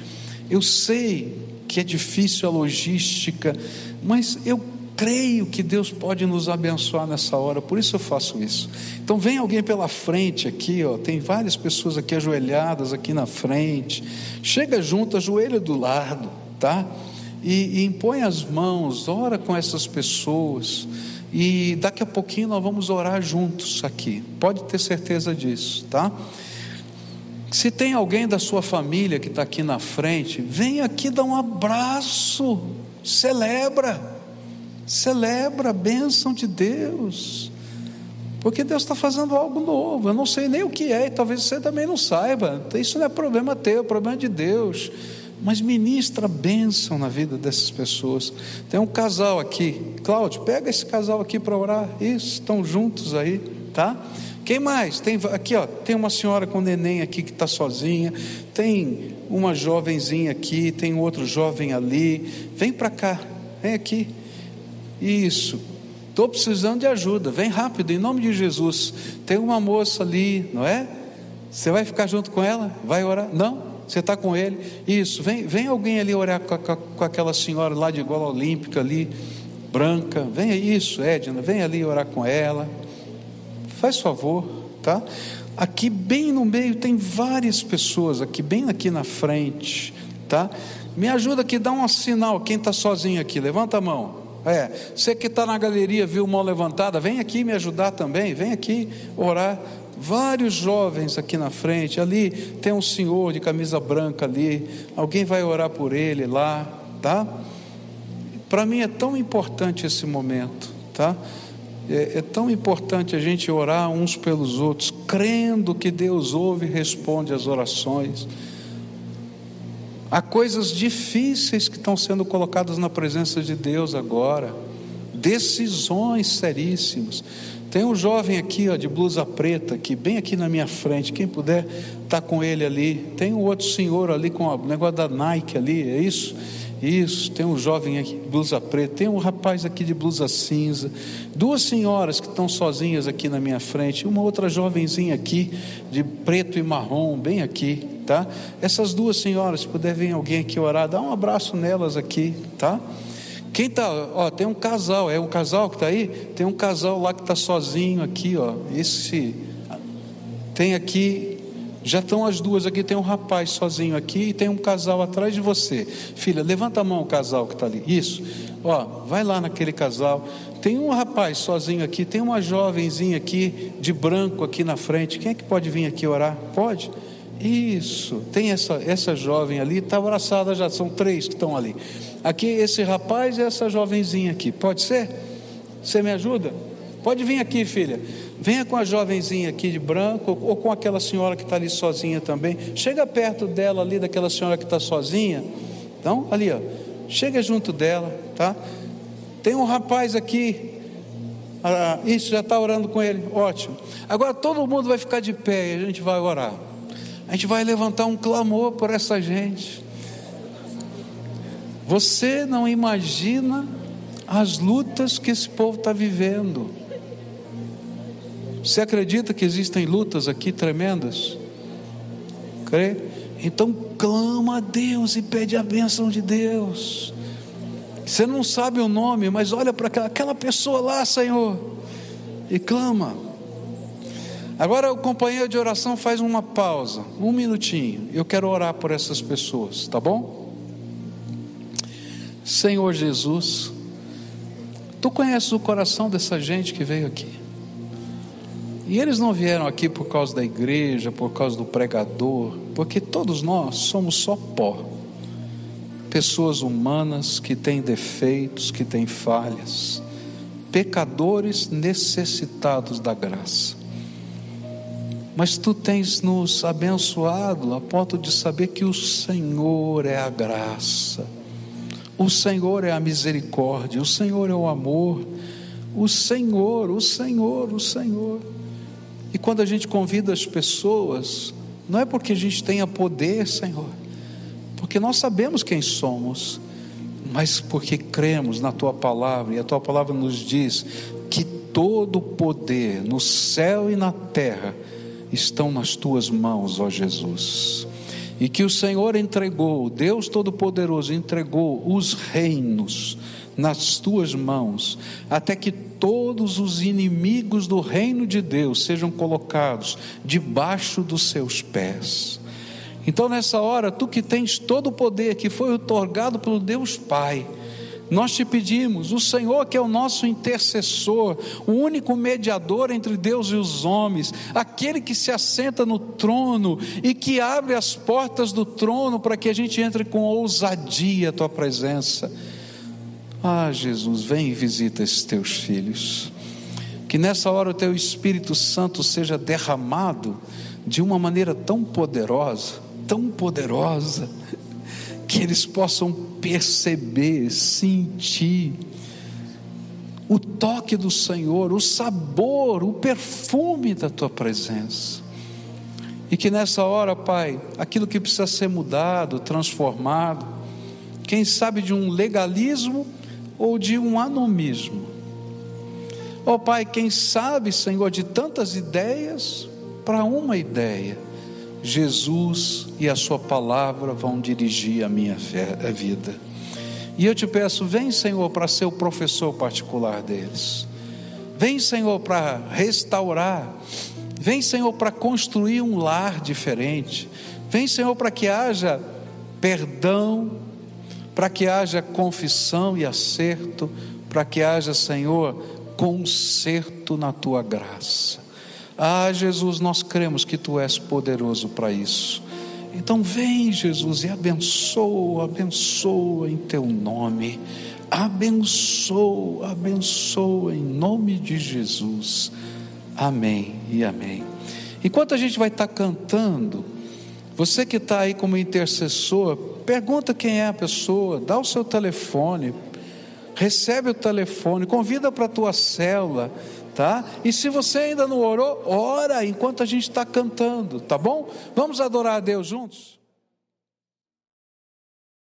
Eu sei que é difícil a logística, mas eu creio que Deus pode nos abençoar nessa hora, por isso eu faço isso. Então vem alguém pela frente aqui, ó, tem várias pessoas aqui ajoelhadas aqui na frente. Chega junto, ajoelha do lado, tá? E, e impõe as mãos, ora com essas pessoas. E daqui a pouquinho nós vamos orar juntos aqui. Pode ter certeza disso, tá? Se tem alguém da sua família que está aqui na frente, vem aqui dar um abraço, celebra Celebra a bênção de Deus. Porque Deus está fazendo algo novo. Eu não sei nem o que é, e talvez você também não saiba. Isso não é problema teu, é problema de Deus. Mas ministra bênção na vida dessas pessoas. Tem um casal aqui. Cláudio, pega esse casal aqui para orar. Isso, estão juntos aí, tá? Quem mais? Tem aqui, ó, tem uma senhora com neném aqui que está sozinha. Tem uma jovenzinha aqui, tem outro jovem ali. Vem para cá, vem aqui. Isso. Estou precisando de ajuda. Vem rápido, em nome de Jesus. Tem uma moça ali, não é? Você vai ficar junto com ela? Vai orar? Não? Você está com ele? Isso. Vem, vem alguém ali orar com, com, com aquela senhora lá de igual olímpica ali, branca. Venha isso, Edna. Vem ali orar com ela. Faz favor, tá? Aqui bem no meio tem várias pessoas aqui, bem aqui na frente, tá? Me ajuda aqui, dá um sinal. Quem está sozinho aqui, levanta a mão. É, você que está na galeria, viu mão levantada, vem aqui me ajudar também, vem aqui orar. Vários jovens aqui na frente, ali tem um senhor de camisa branca ali, alguém vai orar por ele lá, tá? Para mim é tão importante esse momento, tá? É, é, tão importante a gente orar uns pelos outros, crendo que Deus ouve e responde às orações. Há coisas difíceis que estão sendo colocadas na presença de Deus agora, decisões seríssimas. Tem um jovem aqui, ó, de blusa preta, aqui, bem aqui na minha frente. Quem puder tá com ele ali. Tem um outro senhor ali com o negócio da Nike ali, é isso? Isso, tem um jovem aqui de blusa preta, tem um rapaz aqui de blusa cinza, duas senhoras que estão sozinhas aqui na minha frente, uma outra jovenzinha aqui de preto e marrom, bem aqui, tá? Essas duas senhoras, se puder vir alguém aqui orar, dá um abraço nelas aqui, tá? Quem está, ó, tem um casal, é um casal que está aí? Tem um casal lá que está sozinho aqui, ó. Esse tem aqui, já estão as duas aqui, tem um rapaz sozinho aqui e tem um casal atrás de você. Filha, levanta a mão o casal que está ali. Isso. Ó, vai lá naquele casal. Tem um rapaz sozinho aqui, tem uma jovenzinha aqui de branco aqui na frente. Quem é que pode vir aqui orar? Pode? Isso. Tem essa essa jovem ali, está abraçada já, são três que estão ali. Aqui, esse rapaz e essa jovenzinha aqui. Pode ser? Você me ajuda? Pode vir aqui, filha. Venha com a jovenzinha aqui de branco, ou com aquela senhora que está ali sozinha também. Chega perto dela ali, daquela senhora que está sozinha. Então, ali, ó. Chega junto dela, tá? Tem um rapaz aqui. Ah, isso, já está orando com ele. Ótimo. Agora todo mundo vai ficar de pé e a gente vai orar. A gente vai levantar um clamor por essa gente. Você não imagina as lutas que esse povo está vivendo. Você acredita que existem lutas aqui tremendas? Crê? Então clama a Deus e pede a bênção de Deus. Você não sabe o nome, mas olha para aquela pessoa lá, Senhor, e clama. Agora o companheiro de oração faz uma pausa, um minutinho. Eu quero orar por essas pessoas, tá bom? Senhor Jesus, tu conheces o coração dessa gente que veio aqui. E eles não vieram aqui por causa da igreja, por causa do pregador, porque todos nós somos só pó. Pessoas humanas que têm defeitos, que têm falhas, pecadores necessitados da graça. Mas tu tens nos abençoado a ponto de saber que o Senhor é a graça o Senhor é a misericórdia, o Senhor é o amor, o Senhor, o Senhor, o Senhor. E quando a gente convida as pessoas, não é porque a gente tenha poder, Senhor, porque nós sabemos quem somos, mas porque cremos na tua palavra, e a tua palavra nos diz que todo o poder no céu e na terra estão nas tuas mãos, ó Jesus e que o Senhor entregou, Deus Todo-Poderoso entregou os reinos nas tuas mãos, até que todos os inimigos do reino de Deus sejam colocados debaixo dos seus pés. Então, nessa hora, tu que tens todo o poder que foi otorgado pelo Deus Pai, nós te pedimos, o Senhor que é o nosso intercessor, o único mediador entre Deus e os homens, aquele que se assenta no trono e que abre as portas do trono para que a gente entre com ousadia a tua presença. Ah, Jesus, vem e visita esses teus filhos. Que nessa hora o teu Espírito Santo seja derramado de uma maneira tão poderosa, tão poderosa, que eles possam perceber, sentir o toque do Senhor, o sabor, o perfume da tua presença. E que nessa hora, Pai, aquilo que precisa ser mudado, transformado, quem sabe de um legalismo ou de um anomismo. Ó oh, Pai, quem sabe, Senhor, de tantas ideias para uma ideia Jesus e a Sua palavra vão dirigir a minha vida. E eu te peço, vem, Senhor, para ser o professor particular deles. Vem, Senhor, para restaurar. Vem, Senhor, para construir um lar diferente. Vem, Senhor, para que haja perdão, para que haja confissão e acerto, para que haja, Senhor, conserto na tua graça. Ah, Jesus, nós cremos que tu és poderoso para isso. Então vem, Jesus, e abençoa, abençoa em teu nome Abençoa, abençoa em nome de Jesus. Amém e amém. Enquanto a gente vai estar cantando, você que está aí como intercessor, pergunta quem é a pessoa, dá o seu telefone, recebe o telefone, convida para a tua célula, tá? E se você ainda não orou, ora enquanto a gente está cantando, tá bom? Vamos adorar a Deus juntos?